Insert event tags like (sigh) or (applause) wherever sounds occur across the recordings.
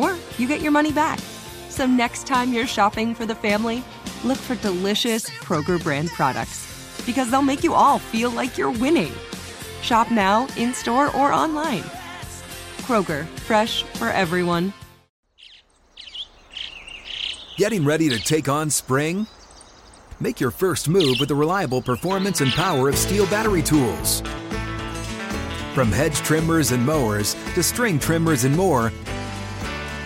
or you get your money back. So next time you're shopping for the family, look for delicious Kroger brand products because they'll make you all feel like you're winning. Shop now, in store, or online. Kroger, fresh for everyone. Getting ready to take on spring? Make your first move with the reliable performance and power of STIHL battery tools. From hedge trimmers and mowers to string trimmers and more,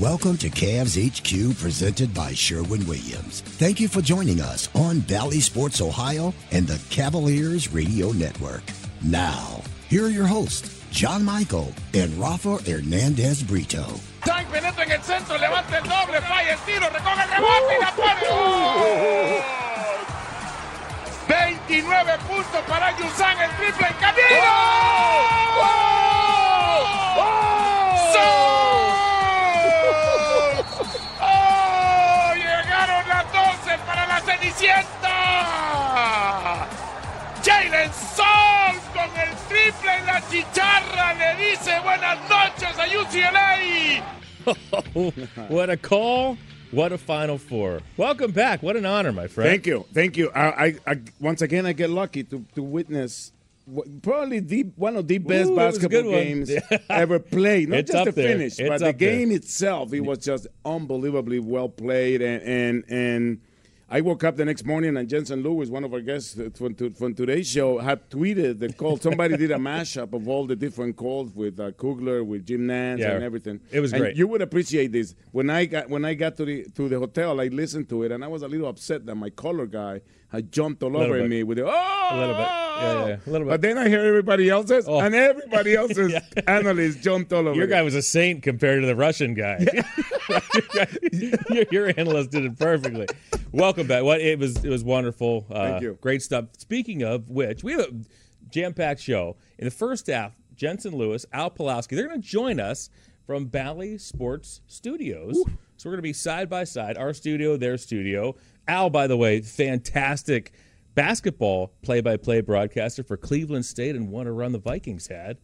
Welcome to Cavs HQ presented by Sherwin Williams. Thank you for joining us on Bally Sports Ohio and the Cavaliers Radio Network. Now, here are your hosts, John Michael and Rafa Hernandez Brito. Tank penetra en el centro, levanta el doble, falla el tiro, recoge el rebote y la pone. 29 puntos para Yusan, el triple en camino. La Cenicienta. Jalen Suggs con el triple en la chicharra le dice buenas noches a UCLA. (laughs) what a call. What a Final Four. Welcome back. What an honor, my friend. Thank you, thank you. I, I, I once again I get lucky to, to witness probably the one of the best Ooh, that was a basketball games (laughs) (laughs) ever played. Not It's just the there. finish, It's but the up there. game itself. It was just unbelievably well played, and and and. I woke up the next morning and Jensen Lewis, one of our guests from, to, from today's show, had tweeted the call. Somebody did a (laughs) mashup of all the different calls with uh, Kugler, with Jim Nantz, Yeah. and everything. It was And great. You would appreciate this. When I got when I got to the to the hotel, I listened to it, and I was a little upset that my color guy had jumped all over me with the oh, A little bit. Yeah, yeah, a little bit. But then I hear everybody else's, Oh. and everybody (laughs) else's Yeah. analysts jumped all over. Your it. guy was a saint compared to the Russian guy. (laughs) your, your analyst did it perfectly. Welcome back. What it was it was wonderful. Uh, Thank you. Great stuff. Speaking of which, we have a jam-packed show. In the first half, Jensen Lewis, Al Pawlowski, they're going to join us from Bally Sports Studios. So we're going to be side by side, our studio, their studio. Al, by the way, fantastic basketball play-by-play broadcaster for Cleveland State and what a run the Vikings had.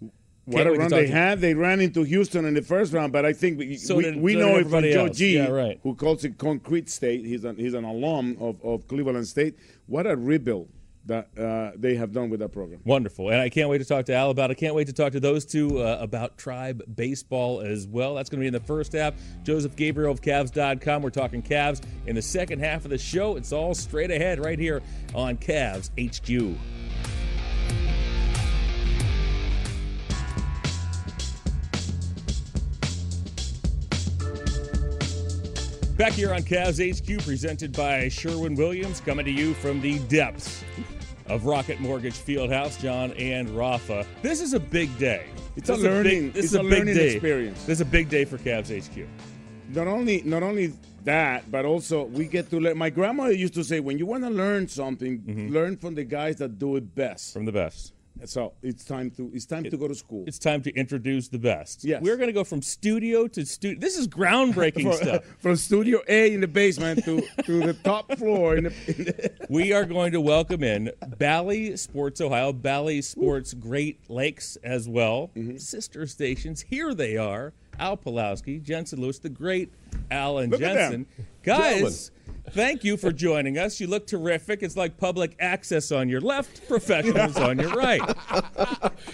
What Can't a run they had. They ran into Houston in the first round, but I think we, So we, did- we so know it from Joe. G, Yeah, right. who calls it Concrete State. He's an, he's an alum of, of Cleveland State. What a rebuild that uh, they have done with that program. Wonderful. And I can't wait to talk to Al about it. I can't wait to talk to those two uh, about Tribe Baseball as well. That's going to be in the first half. Joseph Gabriel of Cavs.com. We're talking Cavs. In the second half of the show, it's all straight ahead right here on Cavs HQ. Back here on Cavs HQ, presented by Sherwin Williams, coming to you from the depths of Rocket Mortgage Fieldhouse, John and Rafa. This is a big day. It's a This is learning- big, this it's is a big learning day. experience. This is a big day for Cavs HQ. Not only not only that, but also we get to learn. My grandmother used to say, when you want to learn something, learn from the guys that do it best. Mm-hmm. From the best. So it's time to it's time to go to school. It's time to introduce the best. Yes. We're going to go from studio to studio. This is groundbreaking (laughs) From- stuff. (laughs) From Studio A in the basement to, to the top floor in the, in the (laughs) we are going to welcome in Bally Sports Ohio, Bally Sports Great Lakes as well, Mm-hmm. sister stations. Here they are. Al Pawlowski, Jensen Lewis, the great Alan Look at Jensen. Guys, thank you for joining us. You look terrific. It's like public access on your left, professionals on your right. (laughs)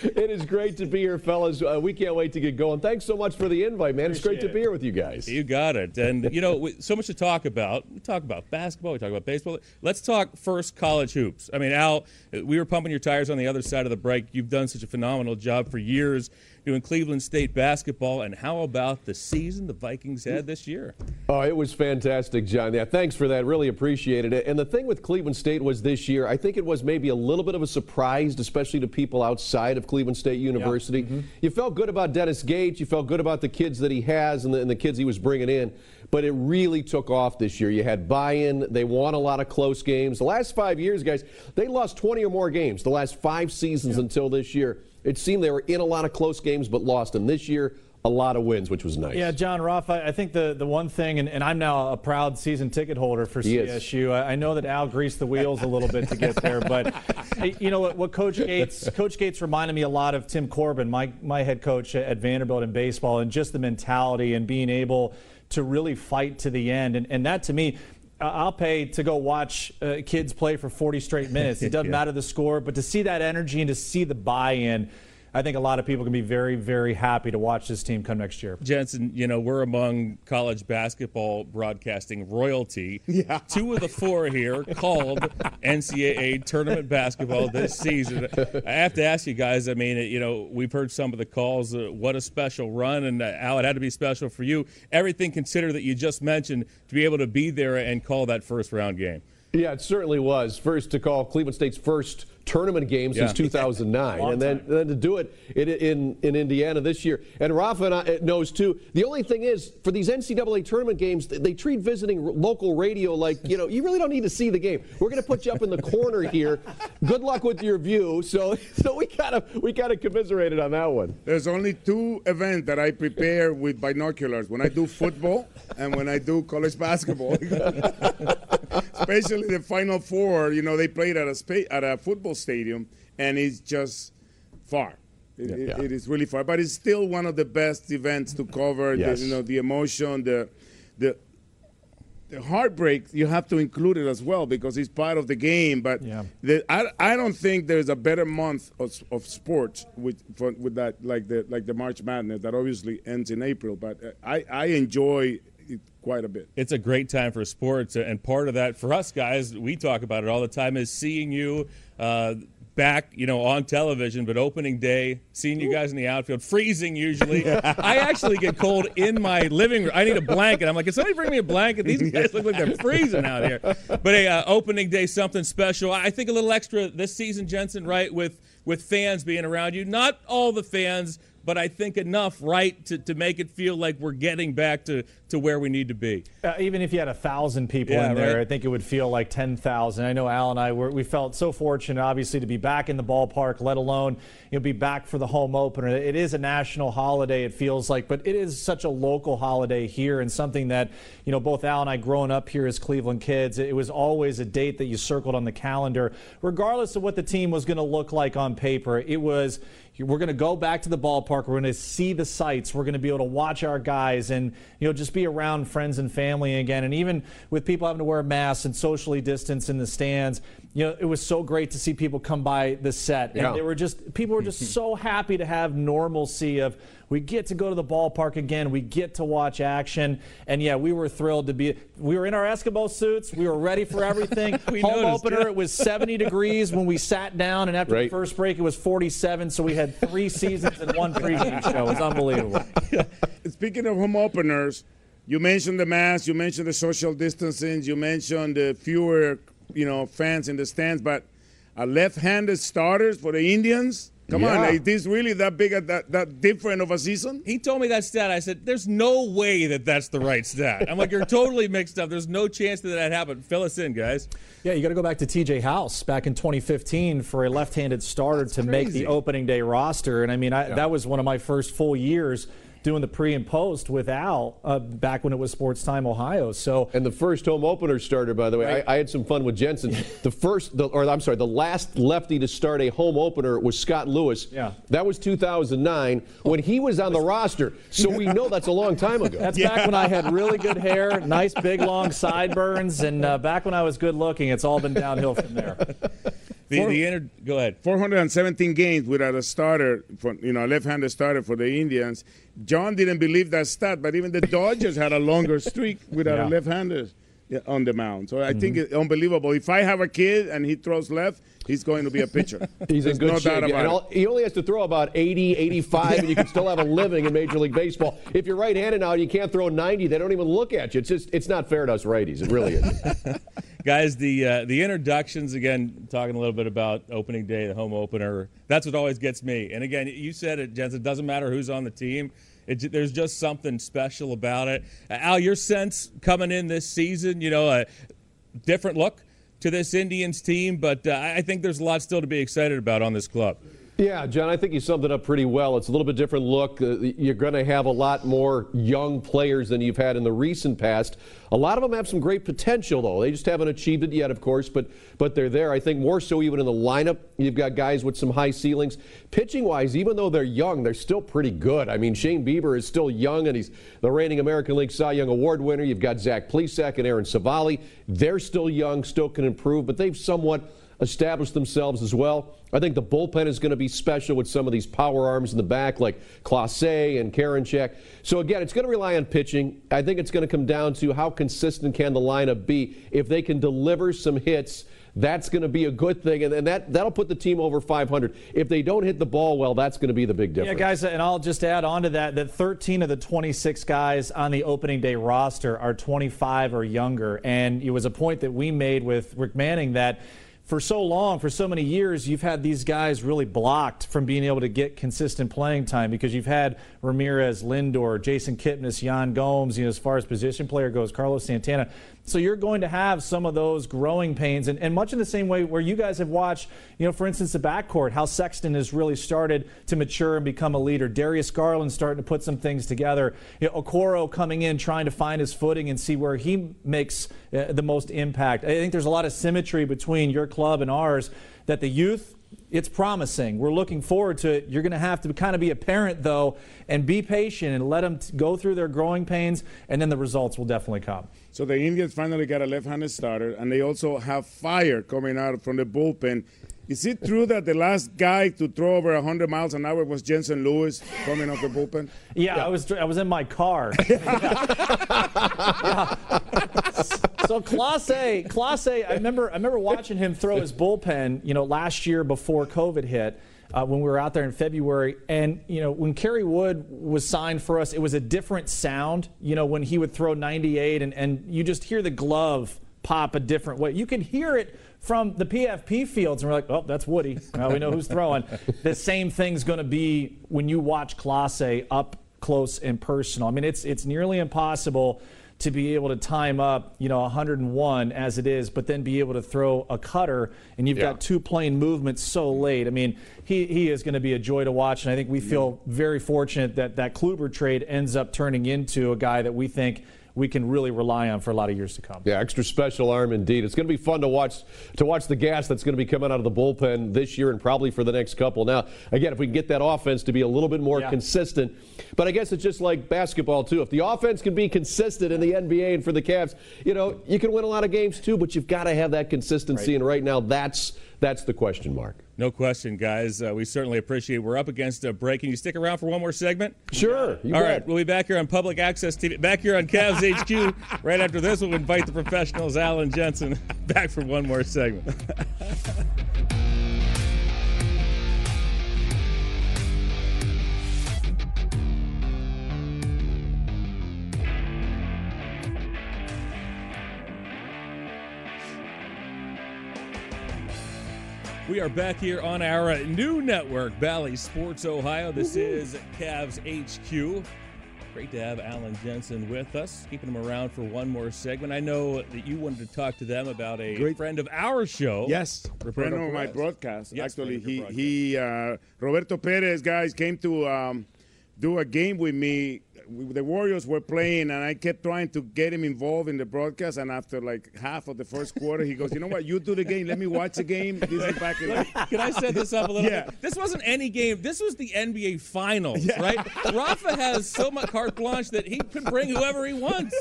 It is great to be here, fellas. Uh, we can't wait to get going. Thanks so much for the invite, man. It's great to be here with you guys. You got it. And, you know, we, so much to talk about. We talk about basketball, we talk about baseball. Let's talk first college hoops. I mean, Al, we were pumping your tires on the other side of the break. You've done such a phenomenal job for years doing Cleveland State basketball. And how about the season the Vikings had this year? Oh, it was fantastic, John. Yeah, thanks for that. Really appreciated it. And the thing with Cleveland State was this year, I think it was maybe a little bit of a surprise, especially to people outside of Cleveland State University. Mm-hmm. You felt good about Dennis Gates. You felt good about the kids that he has and the, and the kids he was bringing in. But it really took off this year. You had buy-in. They won a lot of close games. The last five years, guys, they lost 20 or more games. The last five seasons until this year, it seemed they were in a lot of close games but lost. And this year, a lot of wins, which was nice. Yeah, John Ruff, I, I think the, the one thing, and, and I'm now a proud season ticket holder for CSU. I, I know that Al greased the wheels a little bit to get there, but (laughs) you know what, what Coach Gates Coach Gates reminded me a lot of Tim Corbin, my my head coach at Vanderbilt in baseball, and just the mentality and being able to really fight to the end. And, and that to me, I'll pay to go watch uh, kids play for 40 straight minutes. It (laughs) doesn't matter the score, but to see that energy and to see the buy-in, I think a lot of people can be very, very happy to watch this team come next year. Jensen, you know, we're among college basketball broadcasting royalty. (laughs) Yeah. Two of the four here called NCAA tournament basketball this season. I have to ask you guys, I mean, you know, we've heard some of the calls. Uh, what a special run. And uh, Al, it had to be special for you. Everything considered that you just mentioned to be able to be there and call that first round game. Yeah, it certainly was. First to call Cleveland State's first tournament game since 2009, and then, then to do it in, in in Indiana this year. And Rafa and I, uh, knows too. The only thing is, for these NCAA tournament games, they, they treat visiting r- local radio like you know you really don't need to see the game. We're going to put you up in the corner here. Good luck with your view. So (laughs) so we kind of we kind of commiserated on that one. There's only two events that I prepare with binoculars when I do football and when I do college basketball. (laughs) Especially the Final Four, you know, they played at a spa- at a football stadium, and it's just far. It, it- it is really far, but it's still one of the best events to cover. Yes. The, you know, the emotion, the the the heartbreak. You have to include it as well because it's part of the game. But Yeah. the, I, I don't think there's a better month of, of sports with for, with that like the like the March Madness that obviously ends in April. But uh, I I enjoy quite a bit. it's a great time for sports, and part of that for us guys, we talk about it all the time, is seeing you uh, back, you know, on television. But opening day, seeing you guys in the outfield, freezing usually. I actually get cold in my living room. I need a blanket. I'm like, can somebody bring me a blanket? These guys look like they're freezing out here. But hey, uh, opening day, something special. I think a little extra this season, Jensen, right? With with fans being around you, not all the fans. But I think enough, right, to, to make it feel like we're getting back to, to where we need to be. Uh, even if you had a thousand people Yeah, in there, right. I think it would feel like ten thousand. I know Al and I were, we felt so fortunate, obviously, to be back in the ballpark, let alone you know be back for the home opener. It is a national holiday, it feels like, but it is such a local holiday here, and something that you know both Al and I, growing up here as Cleveland kids, it was always a date that you circled on the calendar, regardless of what the team was going to look like on paper. It was we're going to go back to the ballpark. We're going to see the sights. We're going to be able to watch our guys and you know just be around friends and family again. And even with people having to wear masks and socially distance in the stands, you know it was so great to see people come by the set. And Yeah. they were just people were just (laughs) so happy to have normalcy of we get to go to the ballpark again. We get to watch action. And yeah, we were thrilled to be. We were in our Eskimo suits. We were ready for everything. (laughs) We Home noticed, opener. yeah. It was 70 degrees when we sat down, and after Right. the first break, it was 47. So we had three seasons in one pregame (laughs) show. It was unbelievable. (laughs) Speaking of home openers, you mentioned the mask, you mentioned the social distancing, you mentioned the fewer, you know, fans in the stands, but a left-handed starters for the Indians. Come Yeah. on, is this really that big, that that different of a season? He told me that stat. I said, "There's no way that that's the right stat." I'm like, "You're totally mixed up. There's no chance that that happened." Fill us in, guys. Yeah, you got to go back to TJ House back in 2015 for a left-handed starter to make the opening day roster. And I mean, I, that was one of my first full years doing the pre and post with Al uh, back when it was Sports Time Ohio. So and the first home opener starter, by the way, right. I, I, had some fun with Jensen. the first, the, or I'm sorry, the last lefty to start a home opener was Scott Lewis. Yeah, that was 2009 when he was on the roster. So we know that's a long time ago. (laughs) That's yeah. back when I had really good hair, nice big long sideburns, and uh, back when I was good looking. It's all been downhill from there. The, Four, the inter, go ahead. 417 games without a starter, for, you know, a left-handed starter for the Indians. John didn't believe that stat, but even the Dodgers had a longer (laughs) streak without yeah. a left-hander on the mound. So I mm-hmm. think it's unbelievable. If I have a kid and he throws left, he's going to be a pitcher. (laughs) he's There's in good no shape. Yeah, he only has to throw about 80, 85, and you can still have a living in Major League Baseball. If you're right-handed now, you can't throw 90. They don't even look at you. It's just it's not fair to us righties. It really is. (laughs) Guys, the uh, the introductions again, talking a little bit about opening day, the home opener. That's what always gets me. And again, you said it, Jensen. It doesn't matter who's on the team. It, there's just something special about it. Al, your sense coming in this season, you know, a different look to this Indians team, but uh, I think there's a lot still to be excited about on this club. Yeah, John, I think you summed it up pretty well. It's a little bit different look. Uh, you're going to have a lot more young players than you've had in the recent past. A lot of them have some great potential, though. They just haven't achieved it yet, of course, but but they're there. I think more so even in the lineup. You've got guys with some high ceilings. Pitching wise, even though they're young, they're still pretty good. I mean, Shane Bieber is still young, and he's the reigning American League Cy Young Award winner. You've got Zach Plesac and Aaron Civale. They're still young, still can improve, but they've somewhat established themselves as well. I think the bullpen is going to be special with some of these power arms in the back, like Clase and Karinchak. So again, it's going to rely on pitching. I think it's going to come down to how consistent can the lineup be. If they can deliver some hits, that's going to be a good thing, and, and that that'll put the team over 500. If they don't hit the ball well, that's going to be the big difference. Yeah, guys, and I'll just add on to that that 13 of the 26 guys on the opening day roster are 25 or younger, and it was a point that we made with Rick Manning that for so long, for so many years, you've had these guys really blocked from being able to get consistent playing time because you've had Ramirez, Lindor, Jason Kipnis, Yan Gomes, you know, as far as position player goes, Carlos Santana. So you're going to have some of those growing pains, and, and much in the same way where you guys have watched, you know, for instance, the backcourt, how Sexton has really started to mature and become a leader. Darius Garland starting to put some things together. You know, Okoro coming in, trying to find his footing and see where he makes uh, the most impact. I think there's a lot of symmetry between your club and ours that the youth it's promising. We're looking forward to it. You're going to have to kind of be a parent, though, and be patient and let them t- go through their growing pains, and then the results will definitely come. So the Indians finally got a left-handed starter, and they also have fire coming out from the bullpen. Is it true that the last guy to throw over 100 miles an hour was Jensen Lewis coming off the bullpen? Yeah, yeah. I was I was in my car. yeah. (laughs) So Clase, Clase, I remember I remember watching him throw his bullpen, you know, last year before COVID hit uh, when we were out there in February. And, you know, when Kerry Wood was signed for us, it was a different sound, you know, when he would throw 98 and, and you just hear the glove pop a different way. You can hear it from the PFP fields, and we're like, oh, that's Woody. Now we know who's throwing. (laughs) the same thing's going to be when you watch Clase up close and personal. I mean, it's it's nearly impossible to be able to time up, you know, 101 as it is, but then be able to throw a cutter, and you've yeah. got two plane movements so late. I mean, he, he is going to be a joy to watch, and I think we feel very fortunate that that Kluber trade ends up turning into a guy that we think – we can really rely on for a lot of years to come. Yeah, extra special arm indeed. It's going to be fun to watch to watch the gas that's going to be coming out of the bullpen this year and probably for the next couple. Now, again, if we can get that offense to be a little bit more yeah. consistent, but I guess it's just like basketball too. If the offense can be consistent in the NBA and for the Cavs, you know, you can win a lot of games too, but you've got to have that consistency. Right. And right now, that's that's the question mark. No question, guys. Uh, we certainly appreciate it. We're up against a break. Can you stick around for one more segment? Sure. All right. We'll be back here on Public Access TV, back here on Cavs HQ. (laughs) right after this, we'll invite the professionals, Alan Jensen, (laughs) back for one more segment. (laughs) We are back here on our new network, Bally Sports Ohio. This is Cavs HQ. Great to have Alan Jensen with us, keeping him around for one more segment. I know that you wanted to talk to them about a Great. friend of our show. Yes, friend of my broadcast. Yes, Actually, he broadcast. he uh, Roberto Perez guys came to um, do a game with me. The Warriors were playing, and I kept trying to get him involved in the broadcast. And after like half of the first quarter, he goes, "You know what? You do the game. Let me watch the game." This is back in. Can I set this up a little Yeah. bit? This wasn't any game. This was the NBA Finals, right? Rafa has so much carte blanche that he can bring whoever he wants.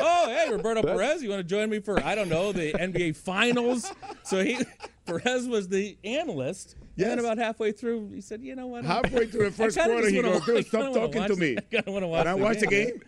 Oh, hey, Roberto Perez, you want to join me for I don't know the NBA Finals? So he Perez was the analyst. And then about halfway through, he said, "You know what? Halfway through the first quarter, he goes, wa- "Dude, stop (laughs) talking to me." (laughs) I wanna watch Can I watch the game?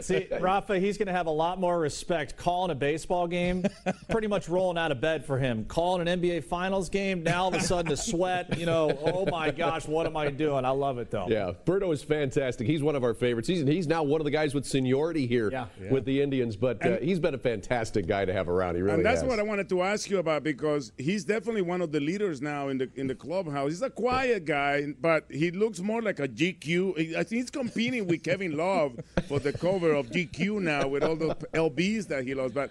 See, Rafa, he's going to have a lot more respect calling a baseball game, pretty much rolling out of bed for him. Calling an NBA Finals game, now all of a sudden the sweat, you know, oh my gosh, what am I doing? I love it though. Yeah, Berto is fantastic. He's one of our favorites. He's, he's now one of the guys with seniority here Yeah. with the Indians, but uh, he's been a fantastic guy to have around. He really and that's has. what I wanted to ask you about because he's definitely one of the leaders now in the in the clubhouse. He's a quiet guy, but he looks more like a GQ. I think he's competing with Kevin Love for the (laughs) cover of GQ now with all the lbs that he lost, But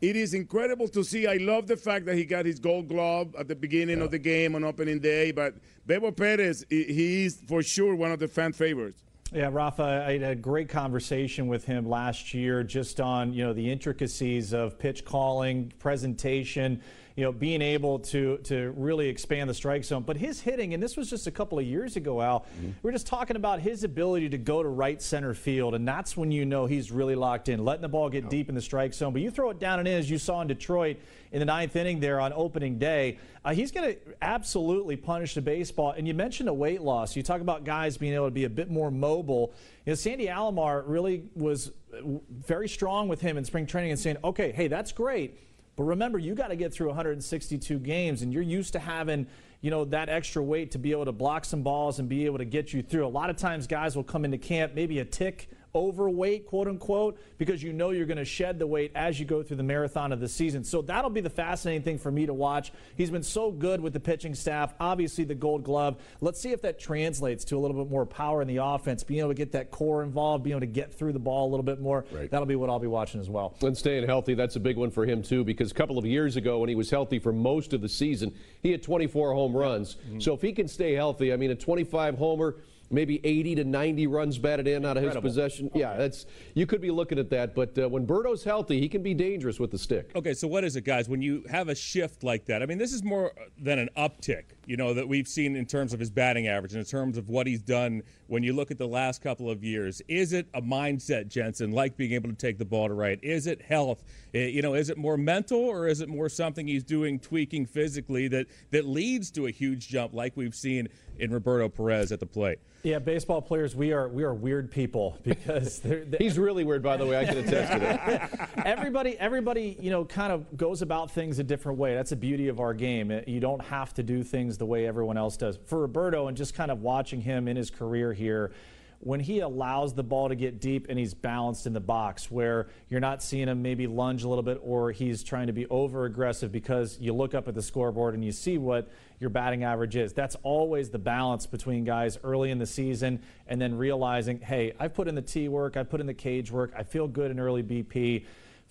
it is incredible to see. I love the fact that he got his Gold Glove at the beginning of the game on opening day. But Bebo Perez, he- is for sure one of the fan favorites. Yeah, Rafa, I had a great conversation with him last year just on, you know, the intricacies of pitch calling, presentation, you know, being able to to really expand the strike zone. But his hitting, and this was just a couple of years ago, Al, we are just talking about his ability to go to right center field, and that's when you know he's really locked in, letting the ball get deep in the strike zone. But you throw it down and in, as you saw in Detroit in the ninth inning there on opening day, uh, he's going to absolutely punish the baseball. And you mentioned a weight loss. You talk about guys being able to be a bit more mobile. You know, Sandy Alomar really was uh, very strong with him in spring training and saying, okay, hey, that's great. But remember, you got to get through 162 games, and you're used to having, you know, that extra weight to be able to block some balls and be able to get you through. A lot of times, guys will come into camp maybe a tick overweight, quote unquote, because you know you're going to shed the weight as you go through the marathon of the season. So that'll be the fascinating thing for me to watch. He's been so good with the pitching staff. Obviously, the Gold Glove. Let's see if that translates to a little bit more power in the offense, being able to get that core involved, being able to get through the ball a little bit more. Right. That'll be what I'll be watching as well. And staying healthy, that's a big one for him, too, because a couple of years ago, when he was healthy for most of the season, he had 24 home runs. Mm-hmm. So if he can stay healthy, I mean, a 25 homer, maybe 80 to 90 runs batted in out of his Incredible. possession. Yeah, that's you could be looking at that. But uh, when Berto's healthy, he can be dangerous with the stick. Okay, so what is it, guys? When you have a shift like that, I mean, this is more than an uptick, you know, that we've seen in terms of his batting average and in terms of what he's done when you look at the last couple of years. Is it a mindset, Jensen, like being able to take the ball to right? Is it health? Eh, You know, is it more mental or is it more something he's doing, tweaking physically that, that leads to a huge jump like we've seen in Roberto Perez at the plate? Yeah, baseball players, we are we are weird people (laughs) because they're, they're, He's really weird, by the way. I can attest to that. (laughs) everybody everybody you know kind of goes about things a different way that's the beauty of our game Uh, you don't have to do things the way everyone else does for roberto and just kind of watching him in his career here when he allows the ball to get deep and he's balanced in the box where you're not seeing him maybe lunge a little bit or he's trying to be over aggressive because you look up at the scoreboard and you see what your batting average is. That's always the balance between guys early in the season and then realizing hey i've put in the t work i've put in the cage work i feel good in early bp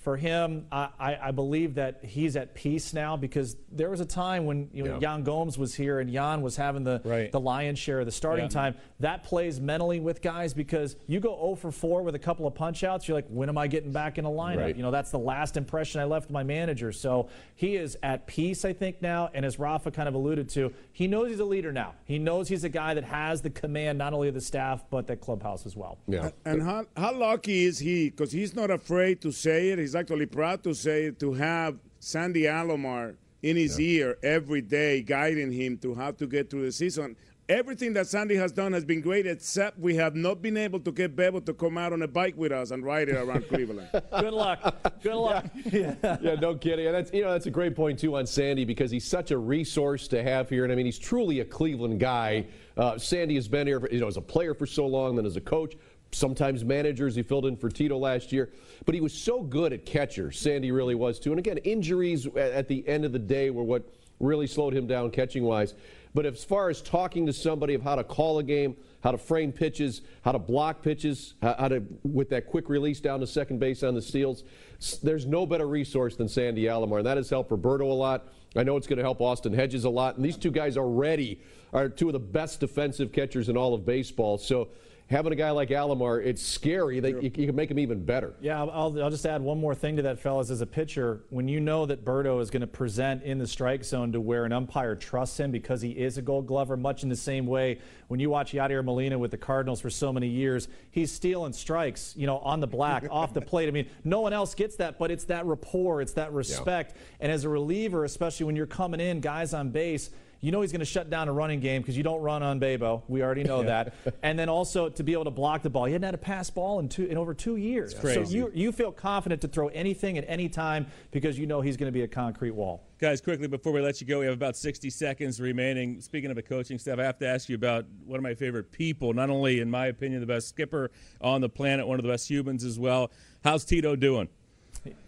for him, I, I, I believe that he's at peace now because there was a time when you know, Yeah. Yan Gomes was here and Yan was having the, Right. the lion's share of the starting Yeah. time. That plays mentally with guys because you go 0 for 4 with a couple of punch outs, you're like, when am I getting back in a lineup? Right. You know, that's the last impression I left my manager. So he is at peace, I think, now. And as Rafa kind of alluded to, he knows he's a leader now. He knows he's a guy that has the command not only of the staff, but the clubhouse as well. Yeah. And how, how lucky is he? Because he's not afraid to say it. He's actually proud to say to have Sandy Alomar in his ear every day, guiding him to how to get through the season. Everything that Sandy has done has been great, except we have not been able to get Bebo to come out on a bike with us and ride it around (laughs) Cleveland. Good luck. Good luck. yeah, no kidding. And that's you know that's a great point too on Sandy because he's such a resource to have here, and I mean he's truly a Cleveland guy. Uh, Sandy has been here, for, you know, as a player for so long, then as a coach, sometimes managers. He filled in for Tito last year, but he was so good at catcher. Sandy really was too. And again, injuries at, the end of the day were what really slowed him down catching wise. But as far as talking to somebody of how to call a game, how to frame pitches, how to block pitches, how to with that quick release down to second base on the steals, there's no better resource than Sandy Alomar, and that has helped Roberto a lot. I know it's going to help Austin Hedges a lot, and these two guys already are two of the best defensive catchers in all of baseball. So having a guy like Alomar, it's scary that you, you can make him even better. Yeah, I'll, I'll just add one more thing to that, fellas. As a pitcher, when you know that Berto is going to present in the strike zone to where an umpire trusts him because he is a gold glover, much in the same way when you watch Yadier Molina with the Cardinals for so many years, he's stealing strikes, you know, on the black, (laughs) off the plate. I mean, no one else gets that, but it's that rapport, it's that respect. Yeah. And as a reliever, especially when you're coming in, guys on base, you know he's going to shut down a running game because you don't run on Bebo. We already know (laughs) that. And then also to be able to block the ball. He hadn't had a pass ball in two in over two years. So you you feel confident to throw anything at any time because you know he's going to be a concrete wall. Guys, quickly before we let you go, we have about 60 seconds remaining. Speaking of a coaching staff, I have to ask you about one of my favorite people. Not only, in my opinion, the best skipper on the planet, one of the best humans as well. How's Tito doing?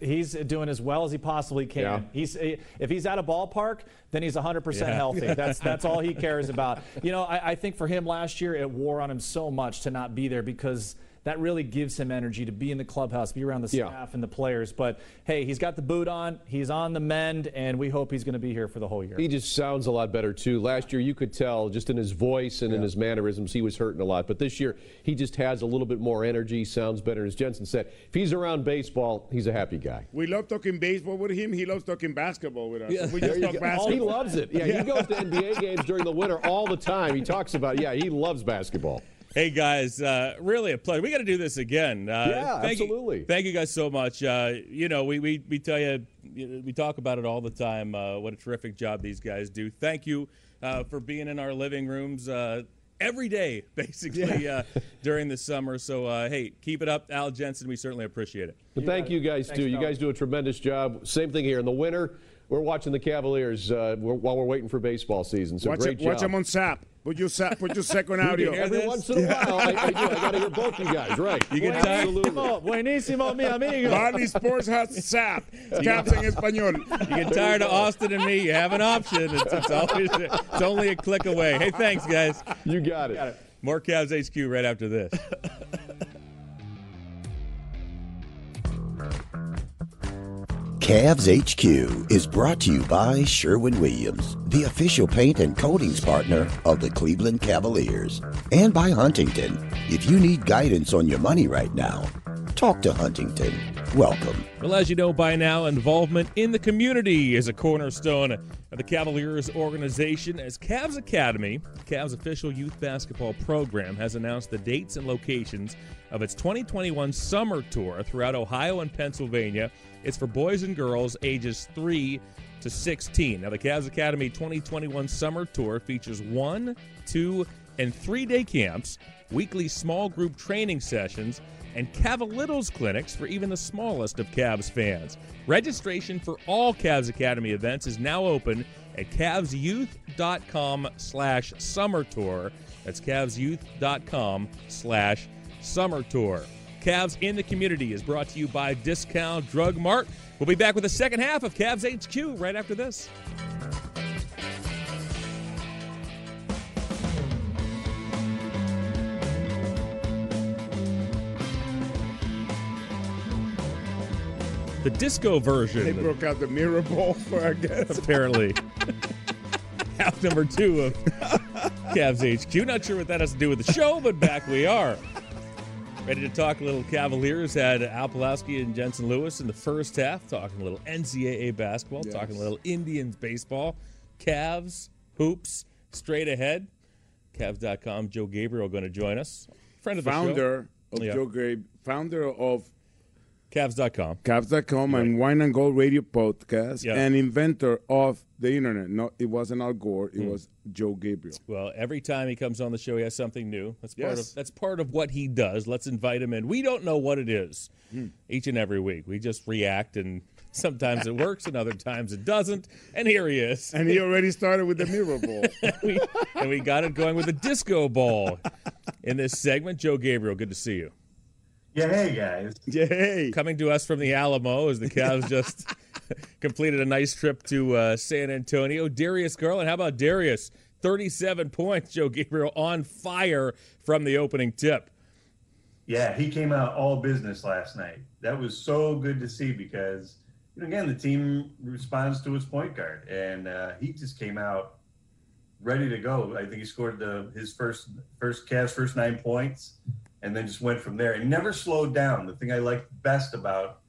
He's doing as well as he possibly can. Yeah. He's eh, if he's at a ballpark, then he's 100% yeah. healthy. That's (laughs) that's all he cares about. You know, I, I think for him last year, it wore on him so much to not be there because – that really gives him energy to be in the clubhouse, be around the staff yeah. and the players. But hey, he's got the boot on, he's on the mend, and we hope he's going to be here for the whole year. He just sounds a lot better too. Last year, you could tell just in his voice and yeah. in his mannerisms, he was hurting a lot. But this year, he just has a little bit more energy, sounds better. As Jensen said, if he's around baseball, he's a happy guy. We love talking baseball with him. He loves talking basketball with us. Yeah. We just talk basketball. He loves it. Yeah, yeah, he goes to NBA games during the winter all the time. He talks about, yeah, he loves basketball. Hey guys, uh, really a pleasure. We got to do this again. Uh, yeah, thank absolutely. You, thank you guys so much. Uh, you know, we, we, we tell you, we talk about it all the time. Uh, what a terrific job these guys do. Thank you uh, for being in our living rooms uh, every day, (laughs) basically yeah. during the summer. So hey, keep it up, Al Jensen. We certainly appreciate it. But thank you guys Thanks, too. You guys do a tremendous job. Same thing here in the winter. We're watching the Cavaliers uh, while we're waiting for baseball season. So watch great it, job. Watch them on SAP. Put your SAP, put your second audio. Every once in a while, I, I, I got to hear both you guys. Right. You get tired. Buenísimo, buenísimo, mi amigo. Bally Sports has SAP. (laughs) Cavs en español. You get tired of Austin and me. You have an option. It's, it's always it's only a click away. Hey, thanks, guys. You got it. Got it. More Cavs HQ right after this. Cavs HQ is brought to you by Sherwin Williams, the official paint and coatings partner of the Cleveland Cavaliers, and by Huntington. If you need guidance on your money right now, talk to Huntington. Welcome. Well, as you know by now, involvement in the community is a cornerstone of the Cavaliers organization. As Cavs Academy, Cavs official youth basketball program, has announced the dates and locations of its 2021 summer tour throughout Ohio and Pennsylvania it's for boys and girls ages 3 to 16. Now, the Cavs Academy 2021 Summer Tour features one, two, and three day camps, weekly small group training sessions, and Cavalitos clinics for even the smallest of Cavs fans. Registration for all Cavs Academy events is now open at cavsyouth.com slash summer tour. That's cavsyouth.com slash summer tour. Cavs in the Community is brought to you by Discount Drug Mart. We'll be back with the second half of Cavs HQ right after this. The disco version. They broke out the mirror ball for our guests. Apparently. (laughs) half number two of Cavs HQ. Not sure what that has to do with the show, but back we are. Ready to talk a little Cavaliers. Had Al Pawlowski and Jensen Lewis in the first half, talking a little NCAA basketball, yes. talking a little Indians baseball, Cavs, hoops, straight ahead. Cavs.com, Joe Gabriel going to join us. Friend of the founder show. of yeah. Joe Gabriel, founder of Cavs.com. Cavs.com right. and Wine and Gold Radio podcast yeah. and inventor of the internet. No, it wasn't Al Gore. It mm. was Joe Gabriel. Well, every time he comes on the show, he has something new. That's part yes. of that's part of what he does. Let's invite him in. We don't know what it is mm. each and every week. We just react, and (laughs) sometimes it works, and other times it doesn't. And here he is. And he already started with the mirror (laughs) ball. and, we, and we got it going with the disco ball in this segment. Joe Gabriel, good to see you. Yeah, hey guys. Yay. Coming to us from the Alamo as the Cavs (laughs) just (laughs) completed a nice trip to uh, San Antonio. Darius Garland, how about Darius? 37 points. Joe Gabriel on fire from the opening tip. Yeah, he came out all business last night. That was so good to see because, you know, again, the team responds to its point guard, and uh, he just came out ready to go. I think he scored the his first first Cavs first nine points, and then just went from there and never slowed down. The thing I liked best about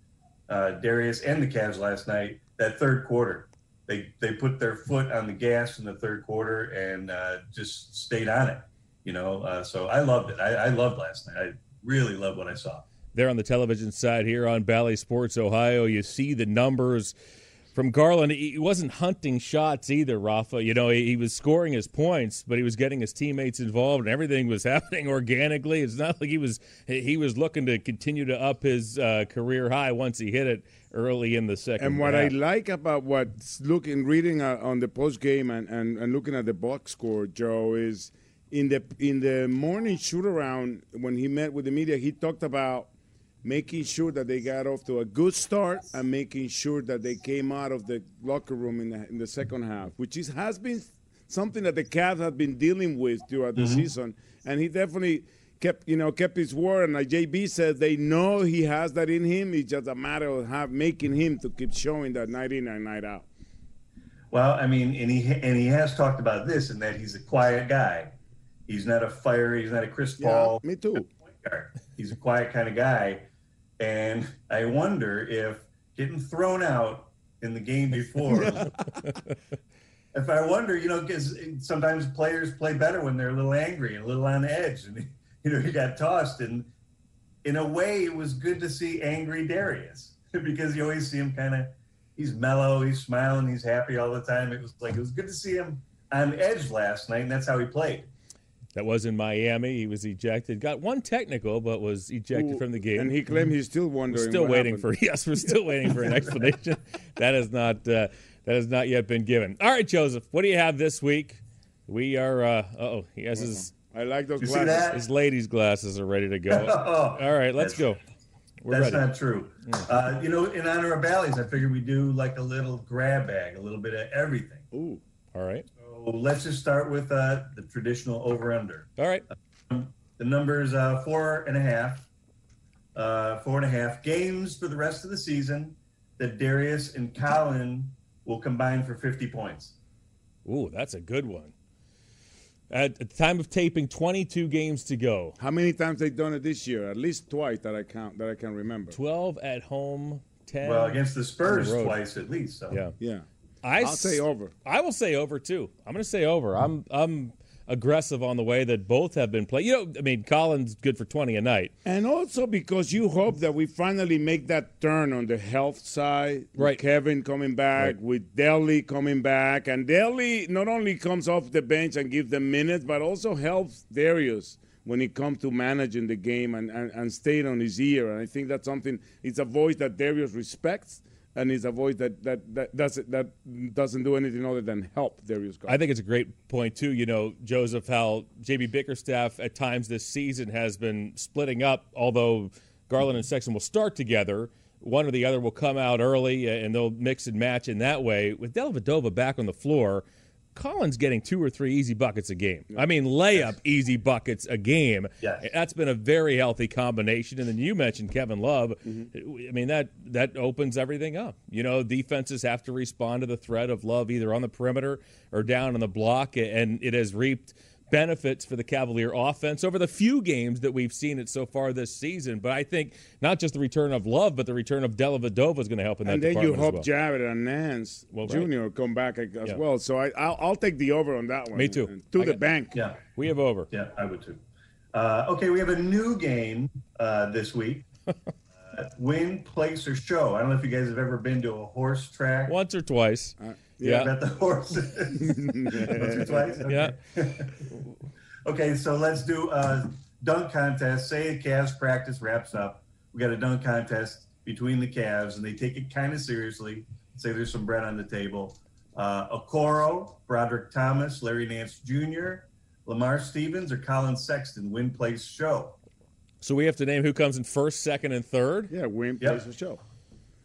uh, Darius and the Cavs last night that third quarter. They they put their foot on the gas in the third quarter and uh, just stayed on it. You know, uh, so I loved it. I, I loved last night. I really loved what I saw. There on the television side here on Bally Sports Ohio, you see the numbers from Garland. He wasn't hunting shots either, Rafa. You know, he, he, was scoring his points, but he was getting his teammates involved, and everything was (laughs) happening organically. It's not like he was he was looking to continue to up his uh, career high once he hit it early in the second. And what half. I like about what's looking, reading uh, on the post game and, and, and looking at the box score, Joe, is in the in the morning shoot around when he met with the media, he talked about making sure that they got off to a good start and making sure that they came out of the locker room in the, in the second half, which is, has been something that the Cavs have been dealing with throughout the mm-hmm. season. And he definitely kept, you know, kept his word. And like JB said, they know he has that in him. It's just a matter of have, making him to keep showing that night in and night out. Well, I mean, and he and he has talked about this and that he's a quiet guy. He's not a fiery. He's not a Chris Paul. Yeah, me too. He's a quiet kind of guy. And I wonder if getting thrown out in the game before, (laughs) if I wonder, you know, because sometimes players play better when they're a little angry and a little on edge. And, (laughs) you know, he got tossed. And in a way, it was good to see angry Darius (laughs) because you always see him kind of, he's mellow, he's smiling, he's happy all the time. It was like, it was good to see him on edge last night. And that's how he played. That was in Miami. He was ejected. Got one technical, but was ejected Ooh, from the game. And he claimed he's still wondering. We're still waiting happened. for (laughs) yes, we're still waiting for an (laughs) explanation. that has not uh, that has not yet been given. All right, Joseph, what do you have this week? We are. Uh, oh, he has his. I like those you glasses. His ladies' glasses are ready to go. (laughs) All right, let's go. We're that's ready. not true. Mm. Uh, you know, in honor of Bally's, I figured we do like a little grab bag, a little bit of everything. Ooh, all right let's just start with uh, the traditional over under. All right. Um, the number is uh, four and a half. Uh, four and a half games for the rest of the season that Darius and Collin will combine for 50 points. Ooh, that's a good one. At the time of taping, 22 games to go. How many times they've done it this year? At least twice that I count that I can remember. 12 at home, 10. Well, against the Spurs the twice at least. So. Yeah. Yeah. I will say over. I will say over too. I'm going to say over. I'm I'm aggressive on the way that both have been played. You know, I mean, Collin's good for 20 a night. And also because you hope that we finally make that turn on the health side. Right. Kevin coming back, right. with Delly coming back. And Delly not only comes off the bench and gives them minutes, but also helps Darius when it comes to managing the game and, and, and staying on his ear. And I think that's something, it's a voice that Darius respects and is a voice that that that doesn't that doesn't do anything other than help Darius Garland. I think it's a great point too. You know, Joseph, how JB Bickerstaff at times this season has been splitting up. Although Garland and Sexton will start together, one or the other will come out early and they'll mix and match in that way. With Dellavedova back on the floor, Collin's getting two or three easy buckets a game. I mean, layup easy buckets a game. Yes. That's been a very healthy combination. And then you mentioned Kevin Love. Mm-hmm. I mean, that that opens everything up. You know, defenses have to respond to the threat of Love either on the perimeter or down on the block, and it has reaped – benefits for the Cavalier offense over the few games that we've seen it so far this season. But I think not just the return of Love, but the return of Dellavedova is going to help in that. And then you hope well. Jarrett and Nance well, Jr. Right. come back as yeah. well. So I, I'll, I'll, take the over on that one. Me too. To I the bank. Yeah, we have over. Yeah, I would too. Uh, okay, we have a new game uh, this week. (laughs) uh, win, place, or show. I don't know if you guys have ever been to a horse track. Once or twice. Yeah. About the horses. (laughs) Once or twice? Okay. Yeah. (laughs) okay, so let's do a dunk contest. Say a Cavs practice wraps up. We got a dunk contest between the Cavs, and they take it kind of seriously. Say there's some bread on the table. Uh, Okoro, Brodric Thomas, Larry Nance Jr., Lamar Stevens, or Collin Sexton win, place, show. So we have to name who comes in first, second, and third? Yeah, win, yep. place, or show.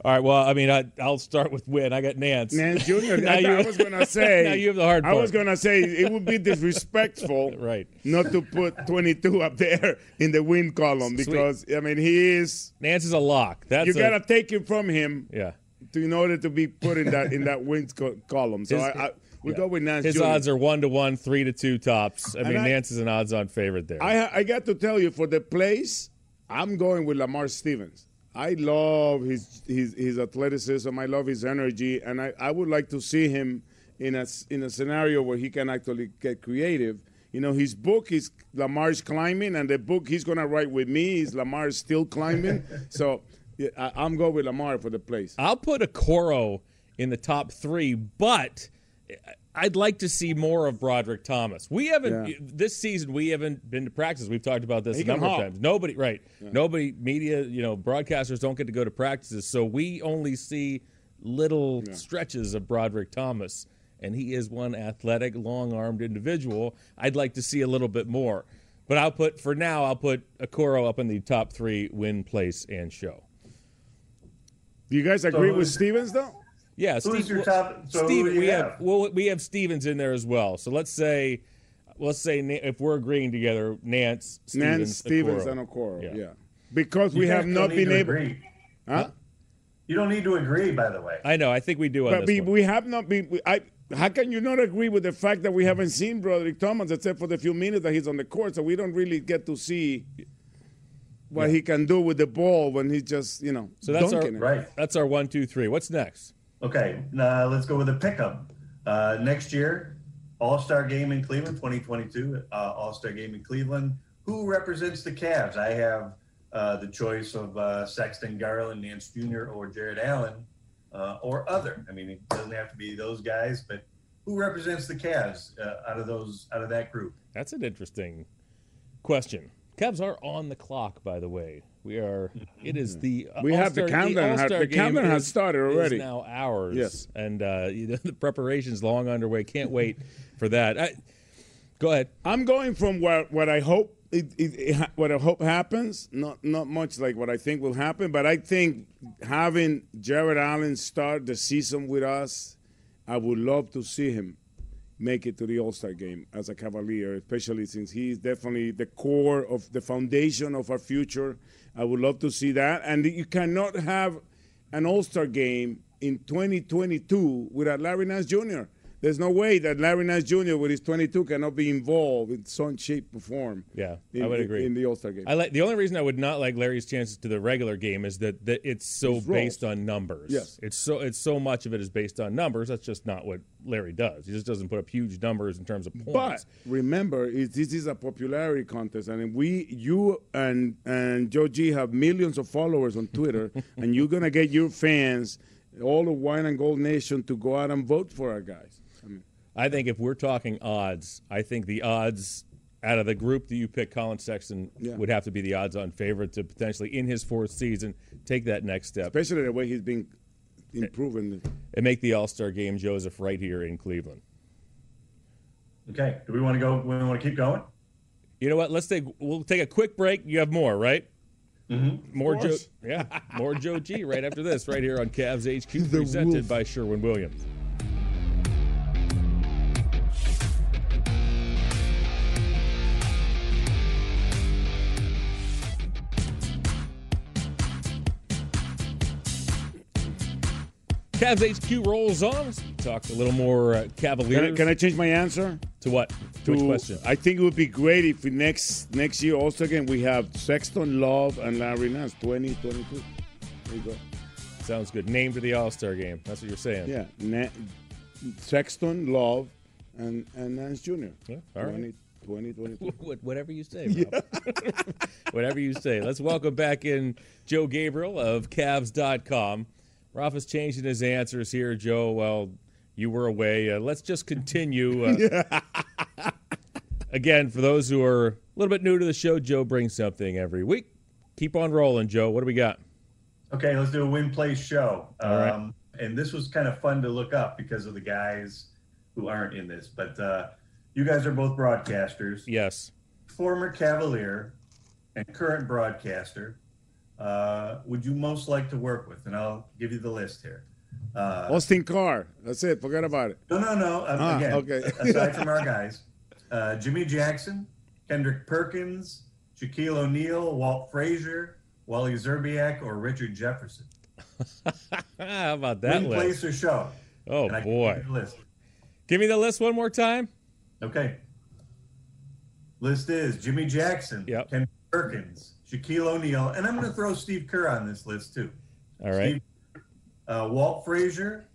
All right. Well, I mean, I, will start with win. I got Nance. Nance Jr. (laughs) now I, you, I was gonna (laughs) say. now you have the hard part. I was gonna say it would be (laughs) disrespectful, right, not to put 22 up there in the win column because Sweet. I mean he is. Nance is a lock. That's you gotta take it from him. Yeah. to, in order to be put in that in that Win co- column. So His- I, I we yeah. go with Nance. Junior. His Jr. odds are one to one, three to two tops. I And mean, I- Nance is an odds-on favorite there. I I got to tell you for the place, I'm going with Lamar Stevens. I love his his his athleticism. I love his energy, and I, I would like to see him in a s- in a scenario where he can actually get creative. You know, his book is Lamar's climbing, and the book he's gonna write with me is Lamar's still climbing. (laughs) so yeah, I, I'm going with Lamar for the place. I'll put Okoro in the top three, but I'd like to see more of Brodric Thomas. We haven't Yeah. this season. We haven't been to practice. We've talked about this He a number of times. Nobody, right? Nobody, media, you know, broadcasters don't get to go to practices, so we only see little stretches of Brodric Thomas, and he is one athletic, long-armed individual. I'd like to see a little bit more, but I'll put for now. I'll put Okoro up in the top three: win, place, and show. Do you guys agree with Stevens though? Yeah, Who's Steve, your well, top- so who Steve, do you we have? have? well, we have Stevens in there as well. So let's say, let's say if we're agreeing together, Nance, Stevens, Nance Stevens Okoro. and Okoro. Yeah. Yeah. Because we have not been able. Agree. Huh? You don't need to agree, by the way. I know. I think we do on But this we, one. we have not been. we- I, how can you not agree with the fact that we haven't seen Brodric Thomas except for the few minutes that he's on the court? So we don't really get to see what he can do with the ball when he's just you know so that's our dunking it. Right. that's our one, two, three. What's next? Okay, now let's go with a pickup. Uh, next year, All Star Game in Cleveland, 2022, uh, All Star Game in Cleveland. Who represents the Cavs? I have uh, the choice of uh, Sexton Garland, Nance Jr., or Jarrett Allen, uh, or other. I mean, it doesn't have to be those guys, but who represents the Cavs uh, out of those out of that group? That's an interesting question. Cavs are on the clock, by the way. We are. It is the uh, We have the countdown. The game countdown has started already. now ours. Yes. and uh, (laughs) you know, the preparation's long underway. Can't wait for that. I, go ahead. I'm going from what what I hope it, it, it, what I hope happens. Not not much like what I think will happen, but I think having Jarrett Allen start the season with us, I would love to see him make it to the All Star game as a Cavalier, especially since he is definitely the core of the foundation of our future. I would love to see that, and you cannot have an All Star game in 2022 without Larry Nance Jr. There's no way that Larry Nance Jr. with his 22 cannot be involved in some shape or form. Yeah, in, I would in- agree. in the All Star game. I like the only reason I would not like Larry's chances to the regular game is that, that it's so roles. based on numbers. Yes. it's so it's so much of it is based on numbers. That's just not what Larry does. He just doesn't put up huge numbers in terms of points. But remember, this is a popularity contest, and we, you, and and Joe G have millions of followers on Twitter, (laughs) and you're gonna get your fans, all the Wine and Gold Nation, to go out and vote for our guys. I think if we're talking odds, I think the odds out of the group that you pick, Collin Sexton Yeah. would have to be the odds-on favorite to potentially in his fourth season take that next step especially the way he's been improving. and make the All-Star game, Joseph, right here in Cleveland. Okay, do we want to go? We want to keep going? You know what? Let's take we'll take a quick break. You have more, right? Mm-hmm. More Joe, yeah, more Joe G right after this, right here on Cavs HQ, presented by Sherwin Williams. Cavs HQ rolls on. Let's talk a little more uh, Cavaliers. Can I, can I change my answer? to what? To which question? I think it would be great if we next next year also again we have Sexton, Love, and Larry Nance, 2022. There you go. Sounds good. Name to the All Star game. That's what you're saying. Yeah, Na- Sexton, Love, and and Nance Jr. Yeah, all right. 20, 2022. (laughs) Whatever you say, Rob. (laughs) Whatever you say. Let's welcome back in Joe Gabriel of Cavs.com. Rafa's changing his answers here, Joe. Well, you were away. Uh, let's just continue. Uh, (laughs) again, for those who are a little bit new to the show, Joe brings something every week. Keep on rolling, Joe. What do we got? Okay, let's do a win play show. All right. Um, and this was kind of fun to look up because of the guys who aren't in this. But uh, you guys are both broadcasters. Yes. Former Cavalier and current broadcaster. Uh, would you most like to work with? And I'll give you the list here. Uh, Austin Carr. That's it. Forget about it. no, no, no. Um, Ah, again, okay. (laughs) aside from our guys, uh, Jimmy Jackson, Kendrick Perkins, Shaquille O'Neal, Walt Frazier, Wally Szczerbiak, or Richard Jefferson. (laughs) How about that Win, list? place, or show. Oh boy! give list. Give me the list one more time. Okay. List is Jimmy Jackson, Yep. Ken Perkins, Shaquille O'Neal, and I'm going to throw Steve Kerr on this list too. All right. Steve, uh, Walt Frazier,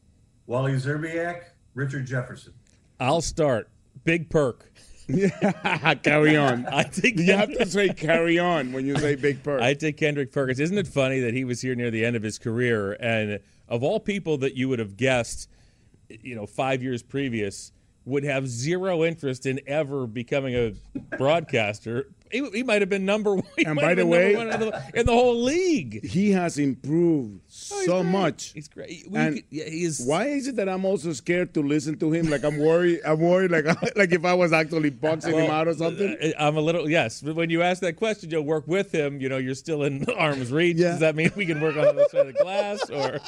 Wally Szczerbiak, Richard Jefferson. I'll start. Big perk. (laughs) carry on. I think you have to say carry on when you say big perk. I take Kendrick Perkins. Isn't it funny that he was here near the end of his career, and of all people that you would have guessed, you know, five years previous, would have zero interest in ever becoming a broadcaster. He, he might have been number one. (laughs) And by the way- number one in the, in the whole league. he has improved so much. He's great. We And could- yeah, he is. Why is it that I'm also scared to listen to him? Like I'm worried. I'm worried. Like (laughs) like if I was actually boxing him out or something. uh, I'm a little yes. But when you ask that question, you'll work with him. You know, you're still in (laughs) arm's reach. Yeah. Does that mean we can work on the other side of the glass, or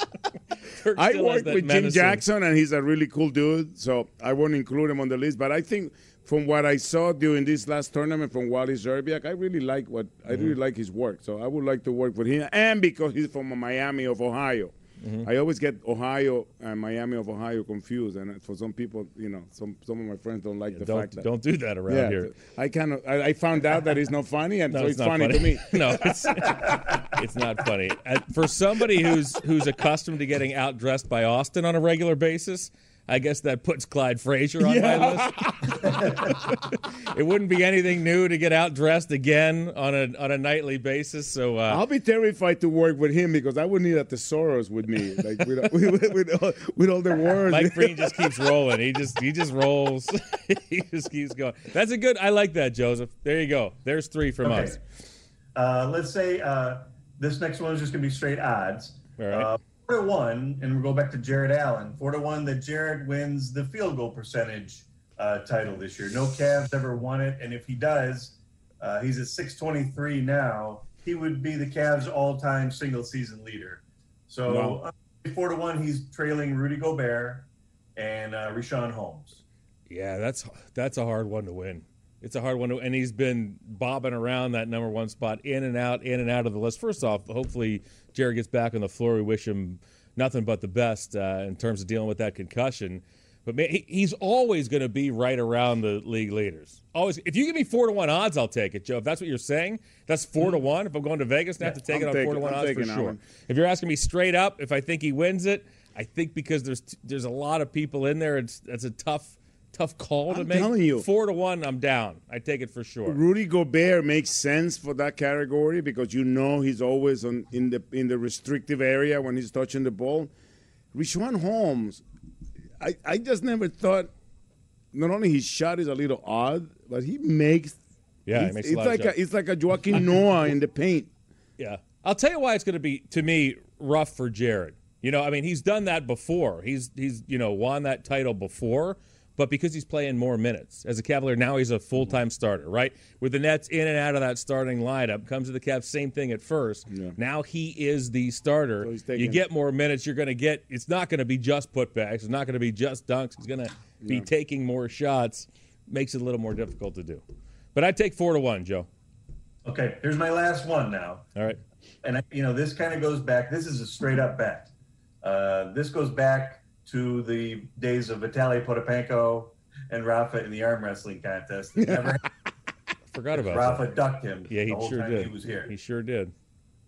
(laughs) I still has worked that with Jim Jackson, and he's a really cool dude. So I won't include him on the list. But I think from what I saw during this last tournament from Wally Szczerbiak, I really like what I Mm-hmm. really like his work. So I would like to work with him, and because he's from Miami of Ohio. I always get Ohio and Miami of Ohio confused, and for some people, you know, some some of my friends don't like the Don't fact that don't do that around yeah, here. I kind of I, I found out that it's not funny, and (laughs) No, so it's it's, funny, funny. to me. (laughs) no, it's, it's not funny. Uh, For somebody who's who's accustomed to getting outdressed by Austin on a regular basis, I guess that puts Clyde Frazier on my list. (laughs) (laughs) it wouldn't be anything new to get outdressed again on a on a nightly basis. So uh, I'll be terrified to work with him because I wouldn't need a thesaurus with me, like (laughs) with, with, with, all, with all the words. Mike (laughs) Green just keeps rolling. He just he just rolls. he just keeps going. That's a good. I like that, Joseph. There you go. There's three from Okay. us. Uh, let's say uh, this next one is just going to be straight odds. All right. Uh, four to one, and we'll go back to Jarrett Allen. Four to one that Jarrett wins the field goal percentage uh, title this year. No Cavs ever won it, and if he does, uh, he's at 623 now. He would be the Cavs' all-time single-season leader. So Wow. uh, four to one, he's trailing Rudy Gobert and uh, Richaun Holmes. Yeah, that's that's a hard one to win. It's a hard one to, and he's been bobbing around that number one spot, in and out, in and out of the list. First off, hopefully Jarrett gets back on the floor. We wish him nothing but the best uh, in terms of dealing with that concussion. But man, he, he's always going to be right around the league leaders. Always. If you give me four to one odds, I'll take it, Joe. If that's what you're saying, that's four to mm-hmm. one. If I'm going to Vegas, I have to take I'm it on four to one I'm odds for sure. If you're asking me straight up, if I think he wins it, I think because there's there's a lot of people in there, it's it's a tough tough call to I'm make. telling you. four to one, I'm down. I take it for sure. Rudy Gobert makes sense for that category because you know he's always on in the in the restrictive area when he's touching the ball. Richaun Holmes, I, I just never thought. Not only his shot is a little odd, but he makes. Yeah, he makes a it's like a, it's like a Joakim Noah in the paint. Yeah, I'll tell you why it's going to be to me rough for Jarrett. You know, I mean, he's done that before. He's he's you know won that title before, but because he's playing more minutes as a Cavalier now, he's a full time starter. Right, with the Nets in and out of that starting lineup, comes to the Cavs, same thing at first. Now he is the starter. So he's you get more minutes. You're going to get. It's not going to be just putbacks. It's not going to be just dunks. He's going to be taking more shots. Makes it a little more difficult to do. But I'd take four to one, Joe. Okay, here's my last one now. All right. and I- you know this kind of goes back. This is a straight up bet. Uh, this goes back to the days of Vitaly Potapenko and Rafa in the arm wrestling contest. Never (laughs) Forgot about that. Rafa ducked him Yeah, the he whole sure time did. he was here. He sure did.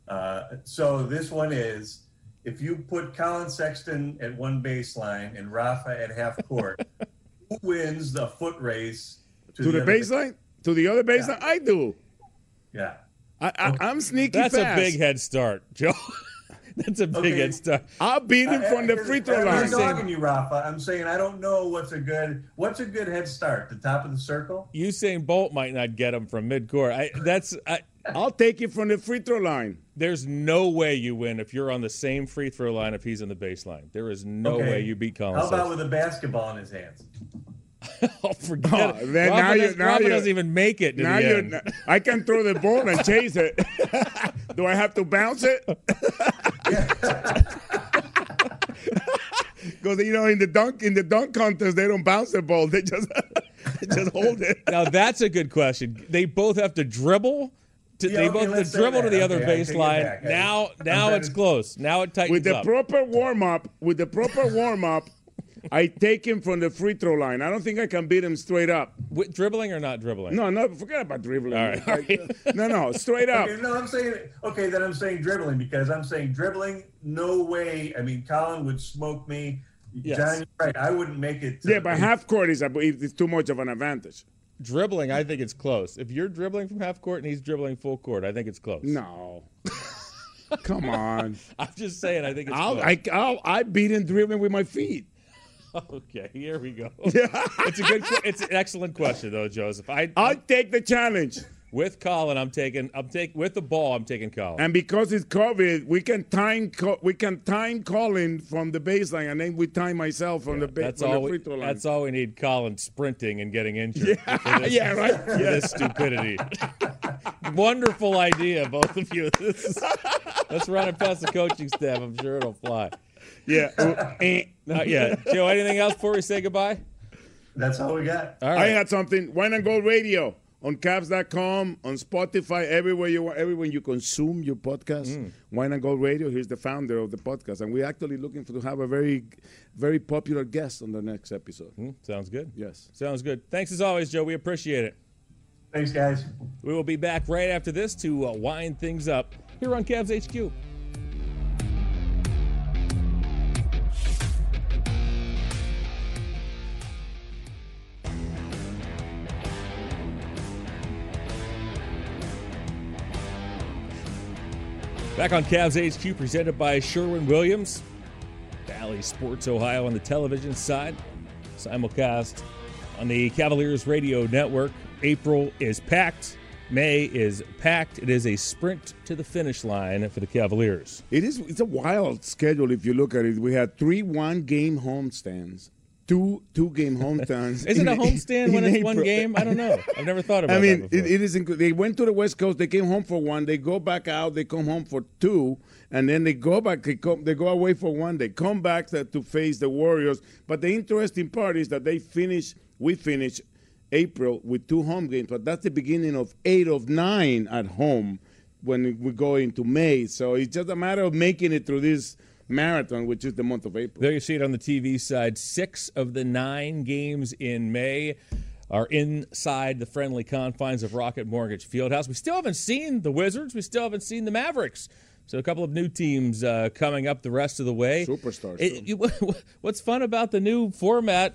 Uh, so this one is if you put Collin Sexton at one baseline and Rafa at half court, (laughs) who wins the foot race To the other- baseline, to the other baseline, I do. Yeah. I, I, I'm sneaky That's fast. a big head start, Joe. (laughs) (laughs) That's a big Okay. head start. I'll beat him from the uh, free uh, throw I'm line. not dogging you, Rafa. I'm saying I don't know what's a good what's a good head start. The top of the circle. Usain Bolt might not get him from midcourt. I, (laughs) that's I, I'll take it from the free throw line. there's no way you win if you're on the same free throw line if he's in the baseline. There is no Okay. way you beat Collins. How about with a basketball in his hands? (laughs) oh, forget Oh, it. then Rafa, now you- does, now Rafa you- doesn't even make it Now you. I can throw the ball and chase it. (laughs) Do I have to bounce it? (laughs) Because you know, in the dunk in the dunk contest, they don't bounce the ball; they just just hold it. now that's a good question. They both have to dribble to, Yeah, they okay, both let's the say dribble to that. the other Okay, I take it baseline. back. Now, I'm now it's to- close. Now it tightens With the up. proper warm up, with the proper warm up, I take him from the free throw line. I don't think I can beat him straight up. With dribbling or not dribbling? No, no, forget about dribbling. All right, all right. Uh, no, no, straight up. Okay, no, I'm saying okay. Then I'm saying dribbling because I'm saying dribbling. No way. I mean, Collin would smoke me. Yes. John, right. I wouldn't make it. to- Yeah, but half court is, a- is too much of an advantage. Dribbling, I think it's close. If you're dribbling from half court and he's dribbling full court, I think it's close. No. Come on. (laughs) I'm just saying, I think it's I'll, close. I, I'll, I beat him dribbling with my feet. Okay, here we go. (laughs) it's a good. It's an excellent question, though, Joseph. I, I'll take the challenge. with Collin, I'm taking. I'm taking with the ball. I'm taking Collin. And because it's COVID, we can time we can time Collin from the baseline, and then we time myself from the ba- that's all. the free We, throw line. that's all we need. Collin sprinting and getting injured. for this, (laughs) yeah, right. for this stupidity. Wonderful idea, both of you. (laughs) Is, let's run it past the coaching staff. I'm sure it'll fly. Yeah. (laughs) uh, eh. Not yet. Joe, anything else before we say goodbye? That's all we got. All I right. had something. Wine and Gold Radio on Cavs.com, on Spotify, everywhere you want, everywhere you consume your podcast. Mm. Wine and Gold Radio. He's the founder of the podcast, and we're actually looking for to have a very, very popular guest on the next episode. Hmm, sounds good. Yes. Sounds good. Thanks as always, Joe. We appreciate it. Thanks, guys. We will be back right after this to uh, wind things up here on Cavs HQ. Back on Cavs HQ, presented by Sherwin Williams, Bally Sports Ohio on the television side, simulcast on the Cavaliers Radio Network. April is packed. May is packed. It is a sprint to the finish line for the Cavaliers. It is. It's a wild schedule if you look at it. We had three one-game homestands, two two-game homestands. Is (laughs) it a homestand when it's one game? I don't know. I've never thought (laughs) about it. I mean, it, it is. Inc- they went to the West Coast. They came home for one. They go back out. They come home for two, and then they go back. They come. They go away for one. They come back to, to face the Warriors. But the interesting part is that they finish. We finish April with two home games, but that's the beginning of eight of nine at home when we go into May. So it's just a matter of making it through this marathon, which is the month of April. There you see it on the TV side. Six of the nine games in May are inside the friendly confines of Rocket Mortgage Fieldhouse. We still haven't seen the Wizards. We still haven't seen the Mavericks. So a couple of new teams uh, coming up the rest of the way. Superstars, It- (laughs) what's fun about the new format?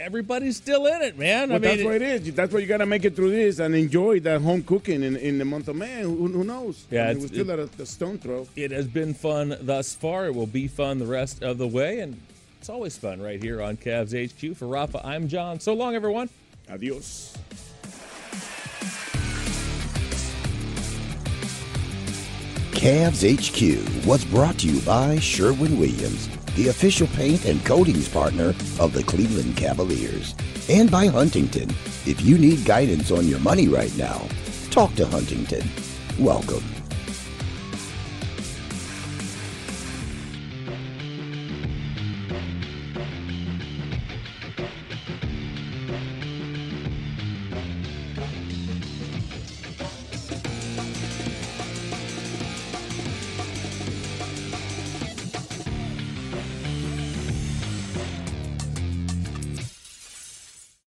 Everybody's still in it, man. Well, I mean, that's what it is. That's why you got to make it through this and enjoy that home cooking in, in the month of May. Who, who knows? Yeah, I mean, we're still at a, a stone throw. It has been fun thus far. It will be fun the rest of the way, and it's always fun right here on Cavs HQ. For Rafa, I'm John. So long, everyone. Adios. Cavs HQ was brought to you by Sherwin Williams, the official paint and coatings partner of the Cleveland Cavaliers, and by Huntington. If you need guidance on your money right now, talk to Huntington. Welcome